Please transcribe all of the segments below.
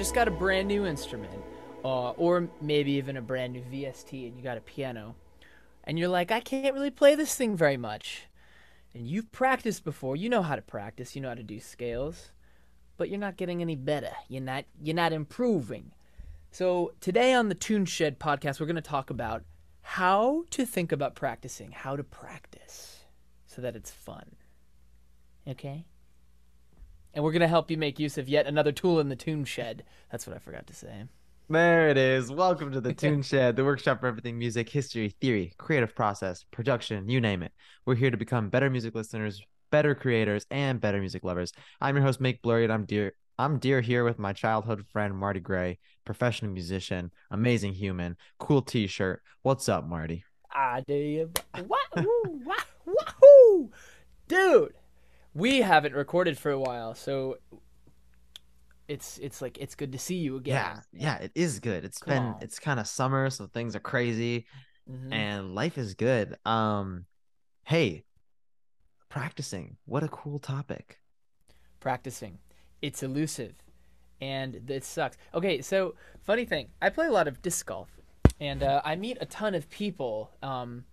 just got a brand new instrument, uh, or maybe even a brand new VST, and you got a piano, and you're like, I can't really play this thing very much. And you've practiced before, you know how to practice, you know how to do scales, but you're not getting any better. You're not you're not improving. So today on the Tune Shed podcast, we're going to talk about how to think about practicing, how to practice so that it's fun. Okay? And we're going to help you make use of yet another tool in the Tune Shed. That's what I forgot to say. There it is. Welcome to the Tune Shed, the workshop for everything music, history, theory, creative process, production, you name it. We're here to become better music listeners, better creators, and better music lovers. I'm your host, Make Blurry, and I'm dear. I'm dear here with my childhood friend Marty Gray, professional musician, amazing human, cool T-shirt. What's up, Marty? Ah, do you? Wahoo! Wahoo! Dude, we haven't recorded for a while, so it's it's like it's good to see you again. Yeah, yeah, it is good. It's Come been on. it's kind of summer, so things are crazy, Mhm. and life is good. Um, hey, practicing. What a cool topic. practicing. It's elusive, and it sucks. Okay, so funny thing, I play a lot of disc golf, and uh, I meet a ton of people um,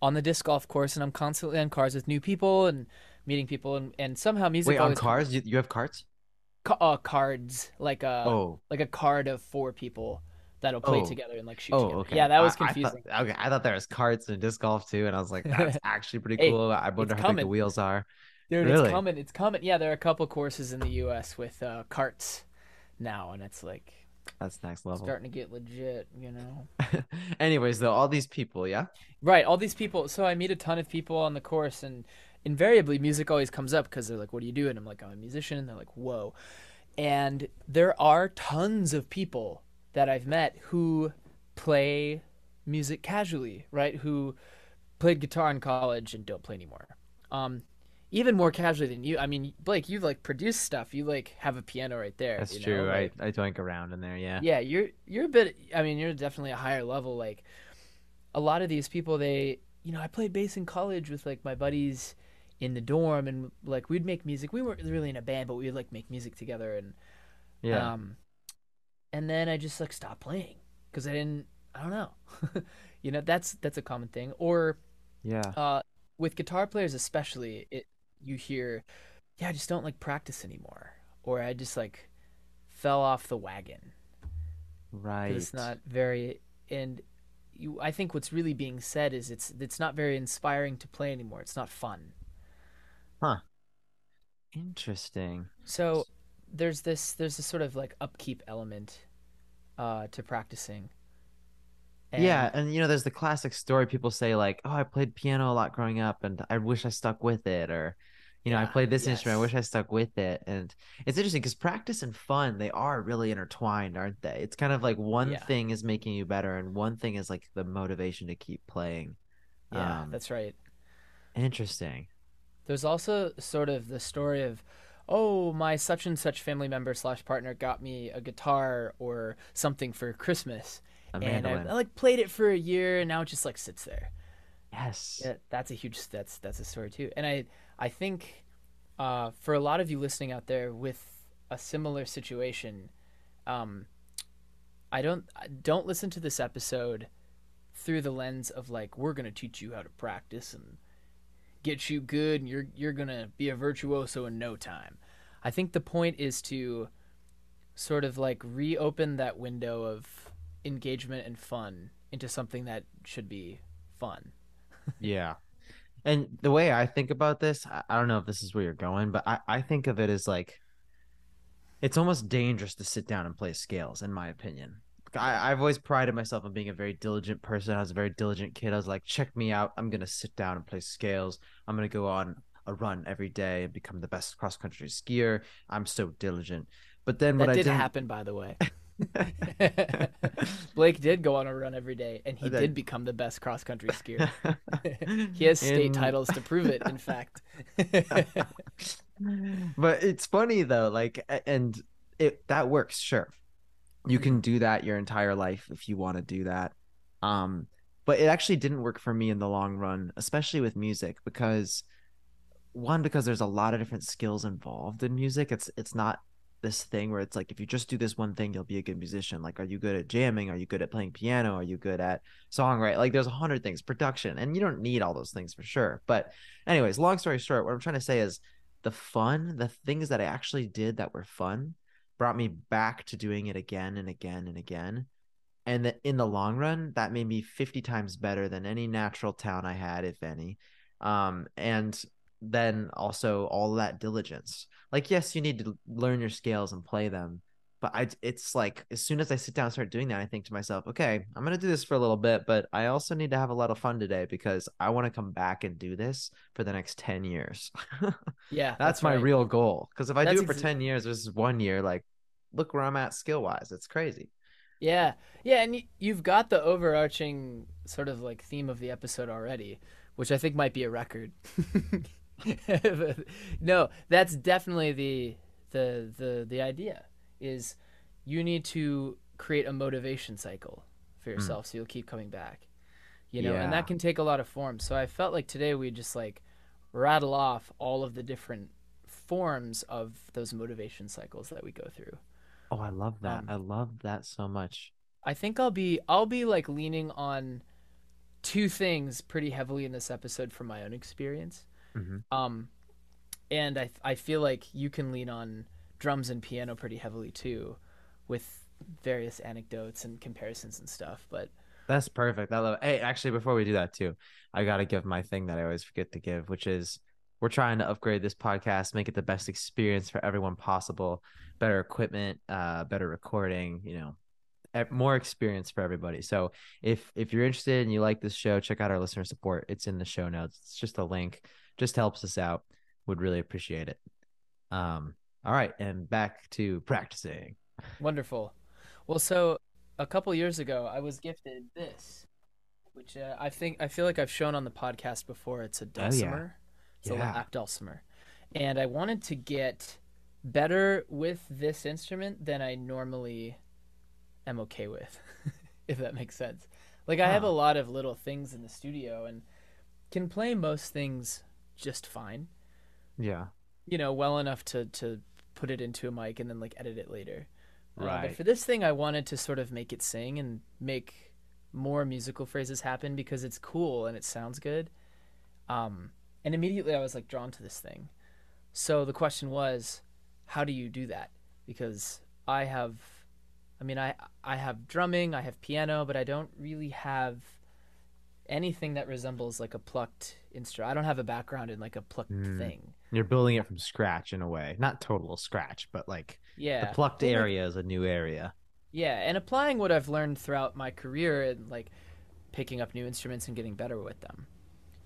on the disc golf course, and I'm constantly on cars with new people and meeting people, and, and somehow music. Wait, on cars? You, you have carts? ca- uh, cards like a oh, like a card of four people that'll play Oh. together and like shoot oh, together. okay. Yeah, that was I- I thought- confusing. okay, I thought there was carts and disc golf too, and I was like, that's actually pretty Hey, cool. I wonder how big the wheels are. Dude, Really? it's coming. It's coming. Yeah, there are a couple courses in the U.S. with uh, carts now, and it's like That's next level. starting to get legit. You know. Anyways, though, all these people, yeah. Right, all these people. So I meet a ton of people on the course, and invariably music always comes up because they're like, "What do you do?" And I'm like, "I'm a musician." And they're like, "Whoa!" And there are tons of people that I've met who play music casually, right? Who played guitar in college and don't play anymore. Um, even more casually than you. I mean, Blake, you like produce stuff. You like have a piano right there. That's you know, true. like- I I doink around in there, yeah. yeah you're you're a bit i mean you're definitely a higher level like a lot of these people they you know i played bass in college with like my buddies in the dorm and like we'd make music we weren't really in a band but we would like make music together and Yeah. um and then i just like stopped playing because i didn't i don't know you know that's that's a common thing or yeah. uh with guitar players especially it you hear yeah i just don't like practice anymore or i just like fell off the wagon Right. it's not very and you I think what's really being said is it's it's not very inspiring to play anymore. It's not fun. Interesting. So there's this there's this sort of like upkeep element uh to practicing. Yeah, and you know, there's the classic story people say like, "Oh, I played piano a lot growing up, and I wish I stuck with it," or, you know, I Yeah, played this instrument, I wish I stuck with it. And it's interesting because practice and fun, they are really intertwined, aren't they? It's kind of like one Yeah. thing is making you better, and one thing is like the motivation to keep playing. Yeah, Um, that's right. Interesting. There's also sort of the story of oh, my such and such family member slash partner got me a guitar or something for Christmas. A and I. I like played it for a year and now it just like sits there. yes. Yeah, that's a huge that's that's a story too. And I I think uh, for a lot of you listening out there with a similar situation, um, I don't don't listen to this episode through the lens of like we're gonna teach you how to practice and get you good and you're you're gonna be a virtuoso in no time. I think the point is to sort of like reopen that window of engagement and fun into something that should be fun. Yeah. And the way I think about this, I, I don't know if this is where you're going, but I, I think of it as like it's almost dangerous to sit down and play scales, in my opinion. I, I've always prided myself on being a very diligent person. I was a very diligent kid. I was like, check me out. I'm gonna sit down and play scales. I'm gonna go on a run every day and become the best cross country skier. I'm so diligent. But then That what I did happen, by the way. Blake did go on a run every day, and he That- did become the best cross country skier. he has state In- titles to prove it. In fact, but it's funny though like and it that works sure you can do that your entire life if you want to do that um but it actually didn't work for me in the long run especially with music because one because there's a lot of different skills involved in music it's it's not this thing where it's like if you just do this one thing, you'll be a good musician. Like, are you good at jamming? Are you good at playing piano? Are you good at songwriting? Like, there's a hundred things, production, and you don't need all those things for sure. But, anyways, long story short, what I'm trying to say is the fun, the things that I actually did that were fun, brought me back to doing it again and again and again. And that in the long run, that made me 50 times better than any natural talent I had, if any. Um, and then also all that diligence. Like, yes, you need to learn your scales and play them, but I it's like as soon as I sit down and start doing that, I think to myself, okay, I'm gonna do this for a little bit, but I also need to have a lot of fun today because I want to come back and do this for the next 10 years. Yeah, that's, that's my right. real goal. Because if I That's do it for exa- 10 years versus one year, like look where I'm at skill wise. It's crazy. Yeah, yeah, and y- you've got the overarching sort of like theme of the episode already, which I think might be a record. no, that's definitely the the the the idea is you need to create a motivation cycle for yourself so you'll keep coming back. You know, and that can take a lot of forms. So I felt like today we just like rattle off all of the different forms of those motivation cycles that we go through. Oh, I love that. Um, I love that so much. I think I'll be I'll be like leaning on two things pretty heavily in this episode from my own experience. Mhm. Um and I I feel like you can lean on drums and piano pretty heavily too with various anecdotes and comparisons and stuff, but That's perfect. I love it. Hey, actually, before we do that too, I gotta give my thing that I always forget to give, which is we're trying to upgrade this podcast, make it the best experience for everyone possible, better equipment, uh, better recording, you know, more experience for everybody. So if if you're interested and you like this show, check out our listener support. It's in the show notes. It's just a link. Just helps us out. Would really appreciate it. Um, all right, and back to practicing. Wonderful. Well, so a couple years ago, I was gifted this, which uh, I think I feel like I've shown on the podcast before. It's a Oh, yeah. dulcimer. It's a lap dulcimer, and I wanted to get better with this instrument than I normally am okay with, if that makes sense. Like I have a lot of little things in the studio and can play most things just fine Yeah. You know, well enough to to put it into a mic and then like edit it later. Uh, Right. but for this thing, I wanted to sort of make it sing and make more musical phrases happen because it's cool and it sounds good. Um, and immediately I was like drawn to this thing. So the question was, how do you do that? Because I have, I mean, I I have drumming, I have piano, but I don't really have anything that resembles like a plucked instrument. I don't have a background in like a plucked Mm. thing. You're building it from scratch in a way. Not total scratch, but like Yeah. the plucked area is a new area. Yeah, and applying what I've learned throughout my career and like picking up new instruments and getting better with them.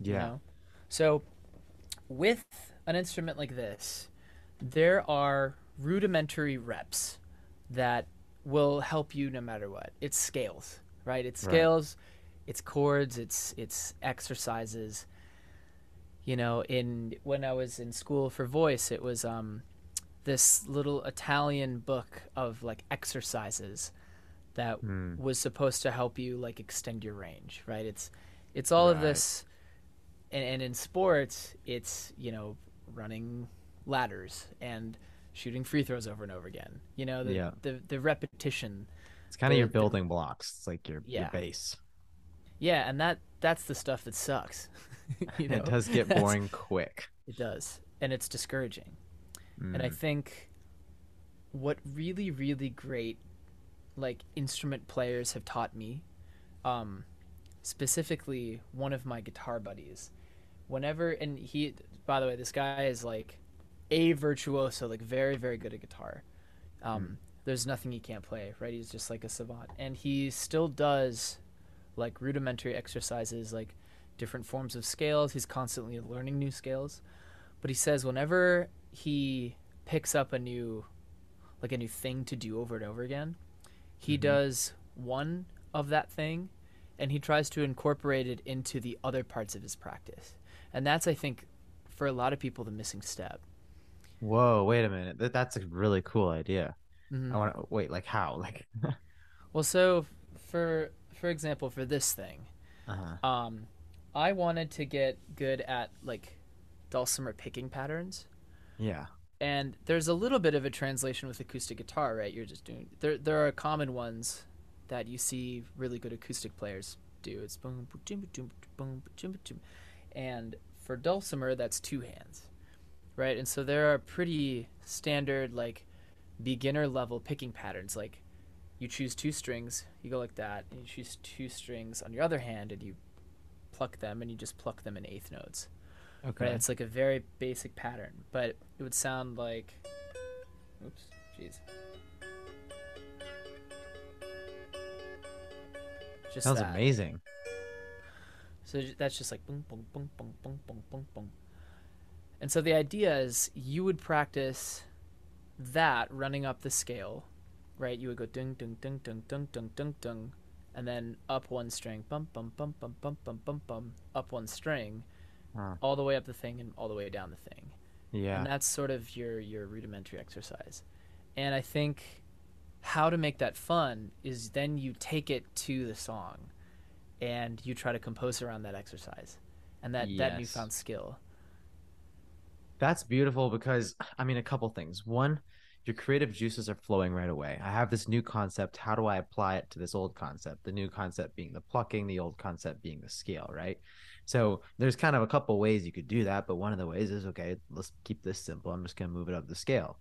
you Yeah. know? So with an instrument like this, there are rudimentary reps that will help you no matter what. It's scales, right? It's Right. scales, it's chords, it's it's exercises. You know, in when I was in school for voice, it was um this little Italian book of like exercises that Hmm. was supposed to help you like extend your range, right? It's it's all of this and, and in sports it's, you know, running ladders and shooting free throws over and over again. You know, the Yeah. the, the repetition. It's kind of the- your the- building blocks. It's like your, your base. Yeah, and that that's the stuff that sucks. you know? It does get boring quick. It does. And it's discouraging. And I Mm. think what really, really great like instrument players have taught me, um, specifically one of my guitar buddies, whenever and he by the way, this guy is like a virtuoso, like very, very good at guitar. Um, there's nothing he can't play, right? He's just like a savant. And he still does like rudimentary exercises, like different forms of scales. He's constantly learning new scales. But he says whenever he picks up a new like a new thing to do over and over again, he Mhm. does one of that thing and he tries to incorporate it into the other parts of his practice. And that's I think for a lot of people the missing step. Whoa, wait a minute. That, that's a really cool idea. Mhm. I want to wait. Like how? Like, Well, so for for example, for this thing, uh-huh. um, I wanted to get good at like dulcimer picking patterns, yeah. and there's a little bit of a translation with acoustic guitar, right? You're just doing there. There are common ones that you see really good acoustic players do. It's boom, boom, boom, boom, boom, boom, chum boom chomp. and for dulcimer, that's two hands, right? And so there are pretty standard like beginner level picking patterns. Like you choose two strings, you go like that, and you choose two strings on your other hand, and you pluck them, and you just pluck them in eighth notes. Okay. Right? It's like a very basic pattern, but it would sound like. Oops, jeez. Just Sounds that. amazing. So that's just like boom, boom, boom, boom, boom, boom, boom, boom. And so the idea is you would practice that running up the scale, right? You would go ding, ding, ding, ding, ding, ding, ding, ding, and then up one string, bum, bum, bum, bum, bum, bum, bum, bum, up one string, Huh. all the way up the thing and all the way down the thing. Yeah. And that's sort of your your rudimentary exercise. And I think how to make that fun is then you take it to the song and you try to compose around that exercise and that that newfound skill. That's beautiful because I mean a couple things. One, your creative juices are flowing right away. I have this new concept. How do I apply it to this old concept? The new concept being the plucking, the old concept being the scale, right? So there's kind of a couple ways you could do that, but one of the ways is okay, let's keep this simple. I'm just gonna move it up the scale.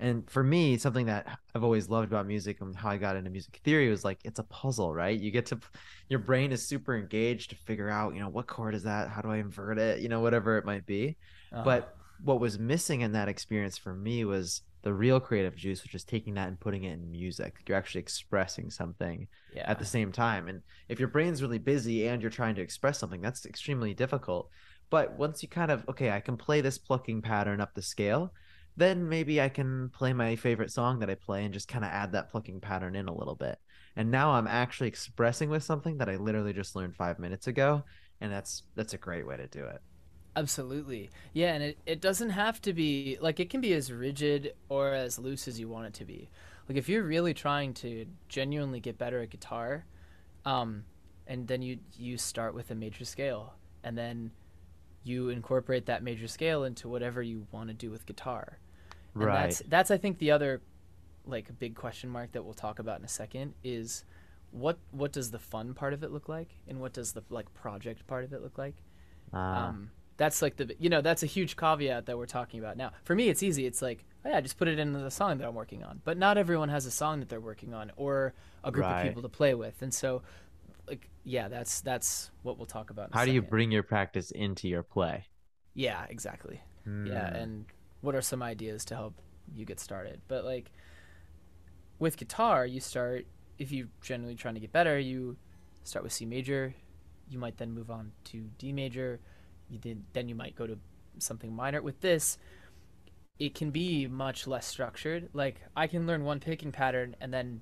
And for me, something that I've always loved about music and how I got into music theory was like it's a puzzle, right? You get to your brain is super engaged to figure out, you know, what chord is that? How do I invert it? You know, whatever it might be. Uh-huh. But what was missing in that experience for me was the real creative juice, which is taking that and putting it in music. You're actually expressing something yeah. at the same time. And if your brain's really busy and you're trying to express something, that's extremely difficult. But once you kind of, okay, I can play this plucking pattern up the scale, then maybe I can play my favorite song that I play and just kind of add that plucking pattern in a little bit. And now I'm actually expressing with something that I literally just learned five minutes ago. And that's that's a great way to do it. Absolutely. Yeah, and it, it doesn't have to be like it can be as rigid or as loose as you want it to be. Like if you're really trying to genuinely get better at guitar, um, and then you you start with a major scale and then you incorporate that major scale into whatever you want to do with guitar. And Right. that's that's I think the other like big question mark that we'll talk about in a second is what what does the fun part of it look like and what does the like project part of it look like? Ah, um, that's like the you know that's a huge caveat that we're talking about. Now for me it's easy. It's like oh yeah just put it into the song that i'm working on. But not everyone has a song that they're working on or a group Right. of people to play with. And so like yeah that's that's what we'll talk about in a how do you bring your practice into your play? yeah exactly. Yeah Hmm. and what are some ideas to help you get started? But like with guitar you start if you're generally trying to get better you start with c major. You might then move on to d major you did, then you might go to something minor. With this it can be much less structured. Like i can learn one picking pattern and then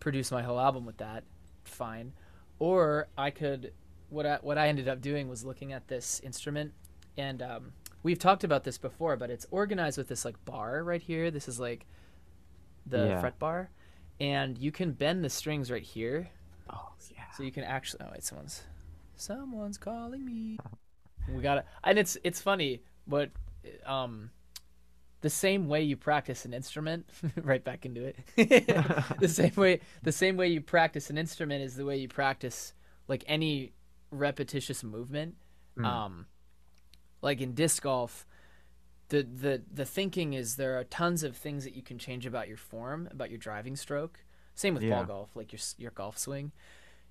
produce my whole album with that. Fine. Or i could what I, what I ended up doing was looking at this instrument and um, we've talked about this before but it's organized with this like bar right here. This is like the Yeah. fret bar. And you can bend the strings right here. Oh yeah. so you can actually oh wait someone's someone's calling me we gotta and it's it's funny but um the same way you practice an instrument right back into it the same way the same way you practice an instrument is the way you practice like any repetitious movement Mm. um like in disc golf the the the thinking is there are tons of things that you can change about your form about your driving stroke same with Yeah. ball golf like your your golf swing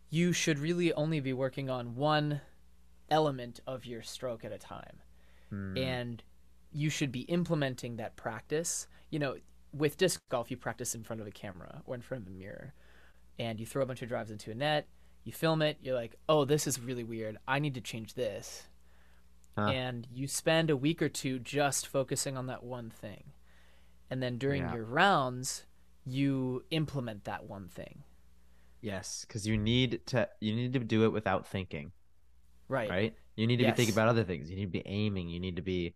you should really only be working on one element of your stroke at a time. Hmm. and you should be implementing that practice. You know with disc golf you practice in front of a camera or in front of a mirror and you throw a bunch of drives into a net you film it you're like oh this is really weird. I need to change this. Huh. and you spend a week or two just focusing on that one thing. And then during Yeah. your rounds you implement that one thing. Yes, because you need to you need to do it without thinking, right, right? You need to be thinking about other things. You need to be aiming. You need to be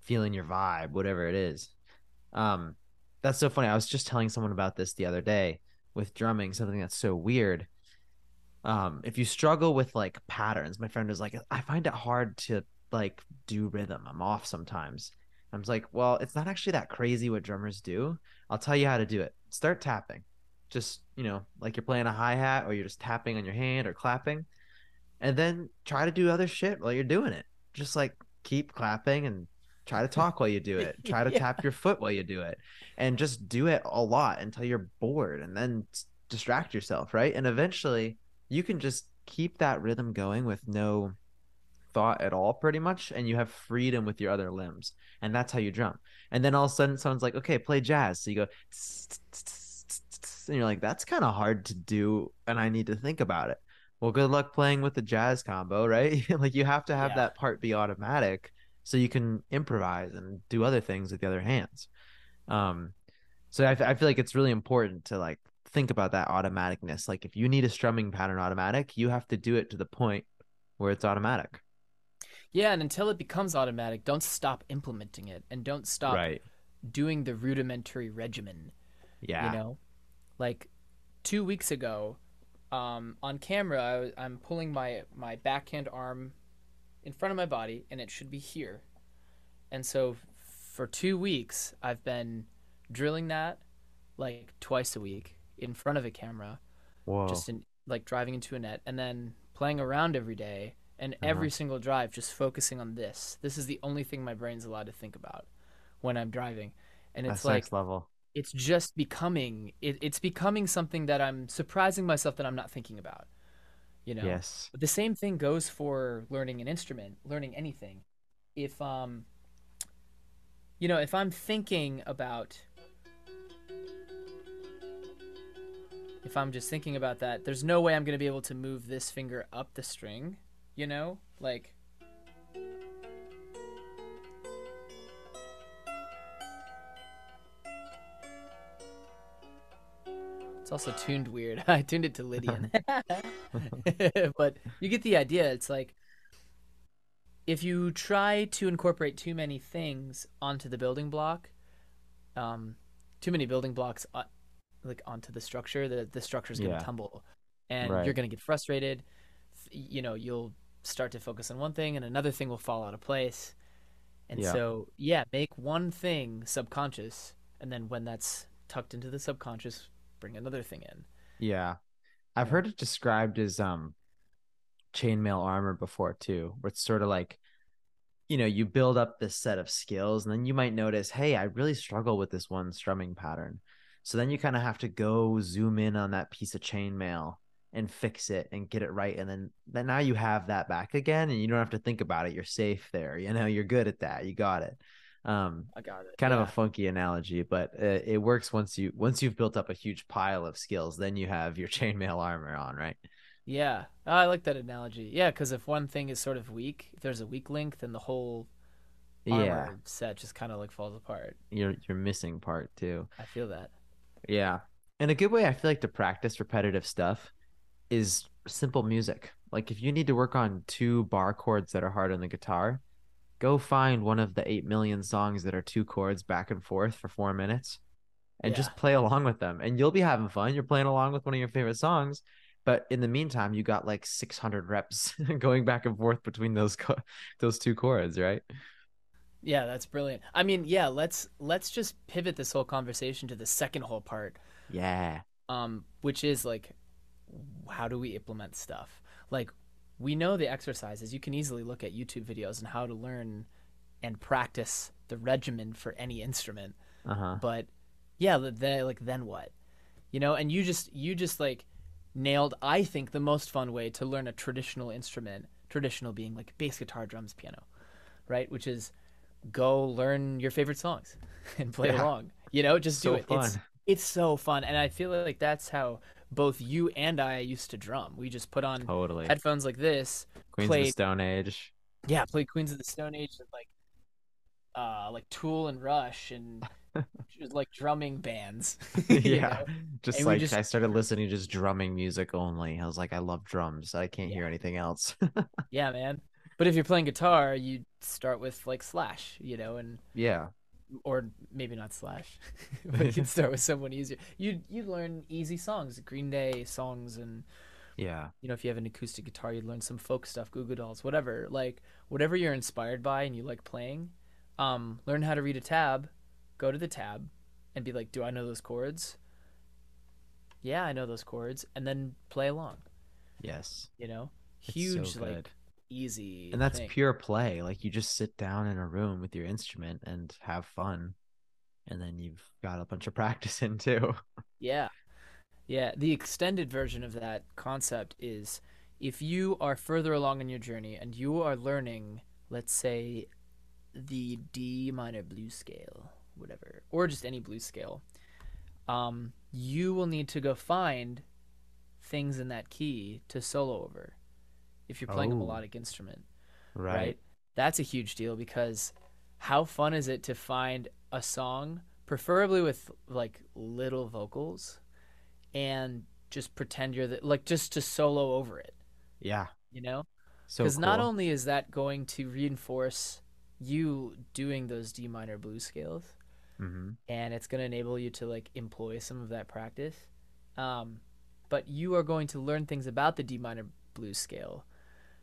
feeling your vibe, whatever it is. Um, that's so funny. I was just telling someone about this the other day with drumming, something that's so weird. Um, if you struggle with like patterns, my friend was like, I find it hard to like do rhythm. I'm off sometimes. I was like, well, it's not actually that crazy what drummers do. I'll tell you how to do it. Start tapping. Just, you know, like you're playing a hi hat or you're just tapping on your hand or clapping. And then try to do other shit while you're doing it. Just like keep clapping and try to talk while you do it. Try to Yeah. tap your foot while you do it. And just do it a lot until you're bored and then distract yourself, right? And eventually you can just keep that rhythm going with no thought at all pretty much and you have freedom with your other limbs and that's how you drum and then all of a sudden someone's like okay play jazz so you go and you're like that's kind of hard to do and i need to think about it well good luck playing with the jazz combo right? Like you have to have Yeah. that part be automatic so you can improvise and do other things with the other hands. Um so I, f- I feel like it's really important to like think about that automaticness. Like if you need a strumming pattern automatic you have to do it to the point where it's automatic. Yeah, and until it becomes automatic, don't stop implementing it and don't stop right. doing the rudimentary regimen. yeah. You know, like two weeks ago, um, on camera, I, I'm pulling my my backhand arm in front of my body, and it should be here. And so, for two weeks, I've been drilling that like twice a week in front of a camera, Whoa. just in like driving into a net, and then playing around every day. And Uh-huh. every single drive, just focusing on this. This is the only thing my brain's allowed to think about when I'm driving. And it's That's like next level. It's just becoming it, it's becoming something that I'm surprising myself that I'm not thinking about. You know. Yes. But the same thing goes for learning an instrument, learning anything. If um you know, if I'm thinking about if I'm just thinking about that, there's no way I'm going to be able to move this finger up the string, you know? Like It's also tuned weird. I tuned it to Lydian. but you get the idea. It's like if you try to incorporate too many things onto the building block, um, too many building blocks uh, like onto the structure, the the structure's gonna Yeah. tumble, and Right. you're gonna get frustrated. You know, you'll start to focus on one thing, and another thing will fall out of place. And Yeah. so, yeah, make one thing subconscious, and then when that's tucked into the subconscious, bring another thing in. Yeah. I've heard it described as um chainmail armor before too, where it's sort of like you know, you build up this set of skills and then you might notice, hey, I really struggle with this one strumming pattern. So then you kind of have to go zoom in on that piece of chainmail and fix it and get it right. And then, then now you have that back again and you don't have to think about it. You're safe there. You know, you're good at that. You got it. Um, I got it. kind of a funky analogy, but uh, it works once you once you've built up a huge pile of skills. Then you have your chainmail armor on, right? Yeah, Oh, I like that analogy. Yeah, because if one thing is sort of weak, if there's a weak link, then the whole armor Yeah, set just kind of like falls apart. you're you're missing part too. I feel that. Yeah, and a good way I feel like to practice repetitive stuff is simple music. Like if you need to work on two bar chords that are hard on the guitar, go find one of the eight million songs that are two chords back and forth for four minutes, and Yeah. just play along with them, and you'll be having fun. You're playing along with one of your favorite songs. But in the meantime, you got like 600 reps going back and forth between those co- those two chords, right? Yeah, that's brilliant. I mean, yeah, let's let's just pivot this whole conversation to the second whole part, Yeah. um, which is like, how do we implement stuff? Like, we know the exercises. You can easily look at YouTube videos and how to learn and practice the regimen for any instrument. Uh huh. but yeah the, like then what you know and you just you just like nailed i think the most fun way to learn a traditional instrument traditional being like bass guitar drums piano right which is go learn your favorite songs and play Yeah. along you know just do So it it's it's so fun and i feel like that's how both you and i used to drum we just put on Totally. headphones like this Queens of the Stone Age. yeah played queens of the stone age and like uh like tool and rush and just like drumming bands yeah. know? Just And like just- I started listening to just drumming music only. I was like, I love drums. I can't hear anything else. Yeah, man. But if you're playing guitar, you start with like Slash, you know, and yeah. Or maybe not Slash, but you can start with someone easier. You you learn easy songs, Green Day songs, and Yeah. you know if you have an acoustic guitar, you'd learn some folk stuff, Goo Goo Dolls, whatever. Like whatever you're inspired by and you like playing, um, learn how to read a tab, go to the tab, and be like, "Do I know those chords?" Yeah, I know those chords, and then play along. Yes. You know, It's huge so like. Easy. And that's thing. pure play. Like you just sit down in a room with your instrument and have fun. And then you've got a bunch of practice in too. Yeah. Yeah. The extended version of that concept is if you are further along in your journey and you are learning, let's say, the D minor blues scale, whatever, or just any blues scale, um, you will need to go find things in that key to solo over if you're playing a Oh. melodic instrument. right? That's a huge deal because how fun is it to find a song, preferably with like little vocals, and just pretend you're the like just to solo over it, Yeah. you know? So Because not only is that going to reinforce you doing those D minor blues scales, hmm and it's going to enable you to like employ some of that practice, um, but you are going to learn things about the D minor blues scale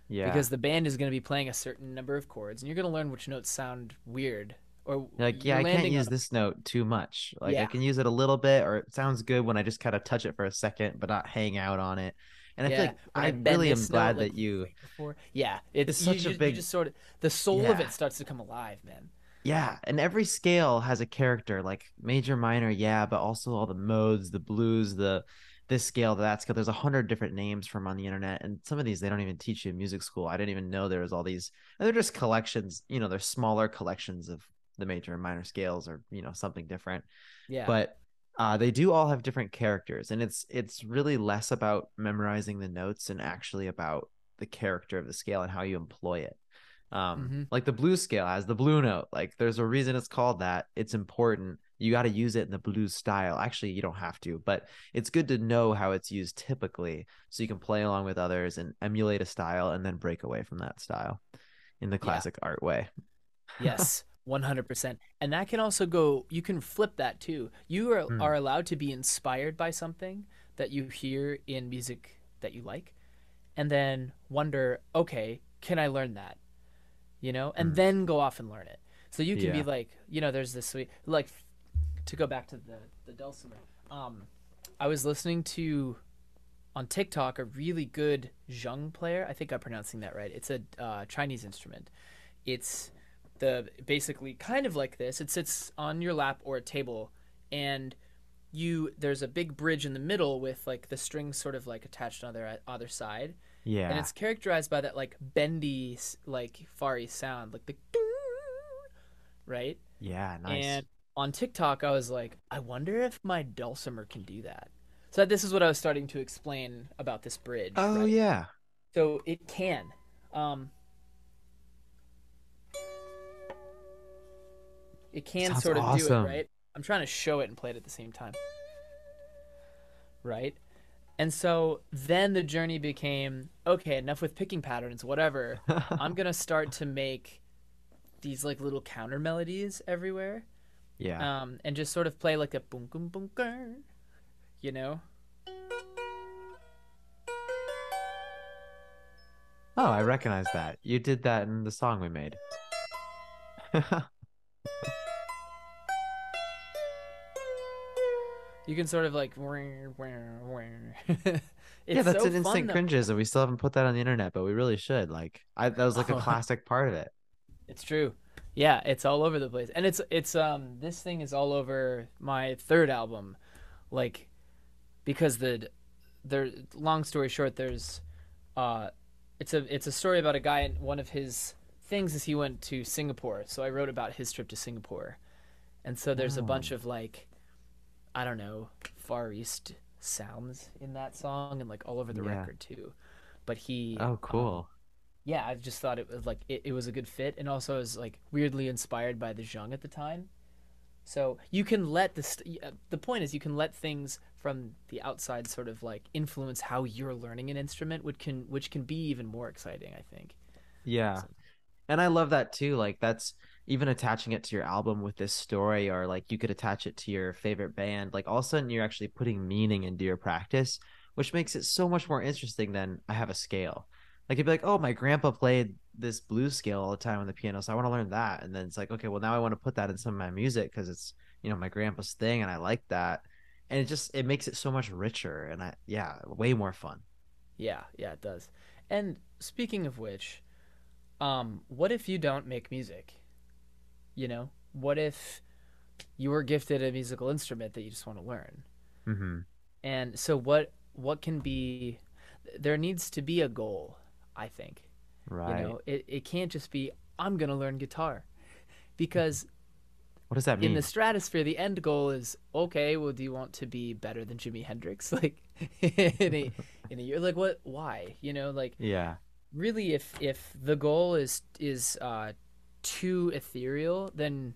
Yeah. because the band is going to be playing a certain number of chords and you're going to learn which notes sound weird or like, yeah, I can't use on- this note too much. Like I can use it a little bit or it sounds good when I just kind of touch it for a second, but not hang out on it. And I yeah, feel like when I really am glad like, that you before yeah it's, It's you such a just, big- you just sort of the soul of it starts to come alive man Yeah, and every scale has a character, like major, minor, yeah, but also all the modes, the blues, the this scale, that scale. There's a hundred different names from on the internet, and some of these they don't even teach you in music school. I didn't even know there was all these, and they're just collections. You know, they're smaller collections of the major and minor scales, or you know, something different. yeah But uh, they do all have different characters, and it's it's really less about memorizing the notes and actually about the character of the scale and how you employ it. Um, Mhm. like the blue scale has the blue note. Like there's a reason it's called that. It's important. You got to use it in the blues style. Actually, you don't have to, but it's good to know how it's used typically so you can play along with others and emulate a style and then break away from that style in the classic art way. yes 100% and that can also go you can flip that too you are, Hmm. are allowed to be inspired by something that you hear in music that you like and then wonder okay can i learn that you know and Hmm. then go off and learn it so you can be like you know there's this sweet like to go back to the the dulcimer um i was listening to on tiktok a really good zheng player. I think i'm pronouncing that right. It's a uh, chinese instrument. It's the basically kind of like this. It sits on your lap or a table and you there's a big bridge in the middle with like the strings sort of like attached on their other side. Yeah. and it's characterized by that like bendy like far east sound like the right? Yeah, nice. and on tiktok i was like i wonder if my dulcimer can do that. So this is what i was starting to explain about this bridge oh right? yeah. so it can. Um it can Sounds sort of do it right? I'm trying to show it and play it at the same time. Right? And so then the journey became okay enough with picking patterns whatever. I'm gonna start to make these like little counter melodies everywhere yeah. um and just sort of play like a boom boom boom you know oh, I recognize that. You did that in the song we made. you can sort of like it's yeah, that's so an instant fun, cringes, and we still haven't put that on the internet, but we really should. Like, I that was like a Oh. classic part of it. It's true. Yeah, it's all over the place. And it's it's um this thing is all over my third album. Like because the there long story short there's uh it's a it's a story about a guy and one of his things is he went to Singapore. So I wrote about his trip to Singapore. And so there's a bunch Oh. of like I don't know, far east sounds in that song and like all over the Yeah. record too. But he Oh, um, cool. Yeah, I just thought it was like it, it was a good fit, and also I was like weirdly inspired by the Zheng at the time. So you can let the st- uh, the point is you can let things from the outside sort of like influence how you're learning an instrument, which can which can be even more exciting. I think. Yeah. And I love that too. Like that's even attaching it to your album with this story, or like you could attach it to your favorite band. Like all of a sudden you're actually putting meaning into your practice, which makes it so much more interesting than I have a scale. Like you'd be like, oh, my grandpa played this blues scale all the time on the piano, so I want to learn that. And then it's like, okay, well now I want to put that in some of my music because it's you know my grandpa's thing, and I like that. And it just it makes it so much richer, and I yeah, way more fun. Yeah, yeah, it does. And speaking of which, um, what if you don't make music? You know, what if you were gifted a musical instrument that you just want to learn? Mm-hmm. And so what what can be there needs to be a goal, I think. Right. You know, it, it can't just be I'm gonna learn guitar. Because what does that mean? in the stratosphere the end goal is okay, well do you want to be better than Jimi Hendrix? Like in a in a year like what why? You know, like yeah. really if if the goal is is uh too ethereal, then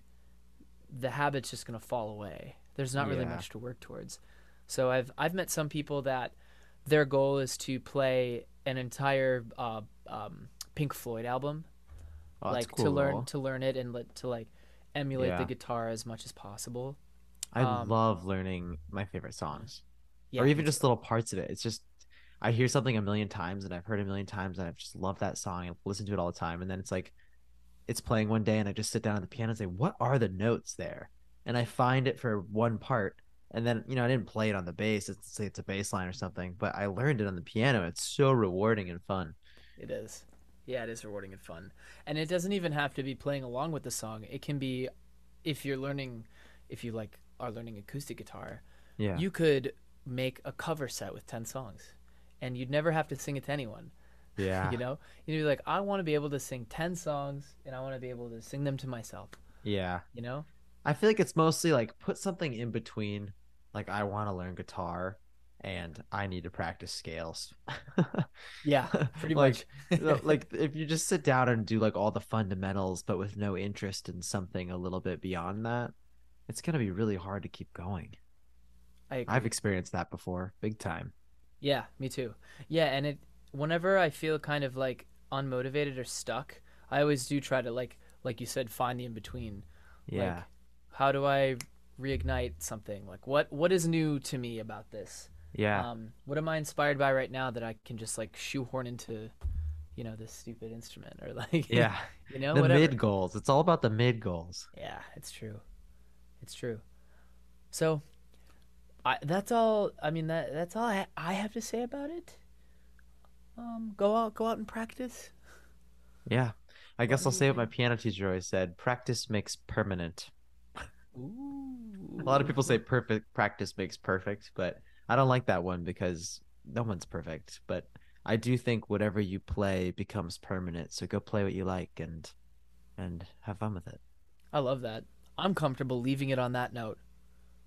the habit's just gonna fall away. There's not really Yeah. much to work towards. So I've I've met some people that their goal is to play an entire uh, um, Pink Floyd album, Oh, that's like to learn to learn it and to like emulate the guitar as much as possible. I um, love learning my favorite songs. Yeah, or even just little parts of it. It's just I hear something a million times and I've heard a million times and I've just loved that song and listen to it all the time. And then it's like it's playing one day and I just sit down at the piano and say, What are the notes there? And I find it for one part. And then, you know, I didn't play it on the bass. It's say it's a bass line or something, but I learned it on the piano. It's so rewarding and fun. It is. Yeah, it is rewarding and fun. And it doesn't even have to be playing along with the song. It can be if you're learning if you like are learning acoustic guitar, Yeah. you could make a cover set with 10 songs and you'd never have to sing it to anyone. yeah. You know? You'd be like, I want to be able to sing 10 songs and I want to be able to sing them to myself, Yeah. you know? I feel like it's mostly like put something in between, like I want to learn guitar and I need to practice scales. Yeah, pretty Like, much. Like if you just sit down and do like all the fundamentals, but with no interest in something a little bit beyond that, it's gonna be really hard to keep going. I agree. I've experienced that before, big time. Yeah, me too. Yeah, and it whenever I feel kind of like unmotivated or stuck, I always do try to like like you said find the in between. Yeah, Like how do I reignite something? Like what what is new to me about this? yeah, Um what am I inspired by right now that I can just like shoehorn into you know this stupid instrument or like yeah. you know the whatever. mid goals. It's all about the mid goals. Yeah, it's true. It's true. So, I that's all. I mean that that's all I, I have to say about it. Um, go out, go out and practice. Yeah, I guess I'll say what my piano teacher always said: practice makes permanent. Ooh. A lot of people say perfect practice makes perfect, but I don't like that one because no one's perfect. But I do think whatever you play becomes permanent. So go play what you like and and have fun with it. I love that. I'm comfortable leaving it on that note.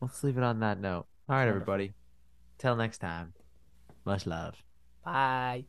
Let's leave it on that note. All right, everybody. Till next time. Much love. Bye.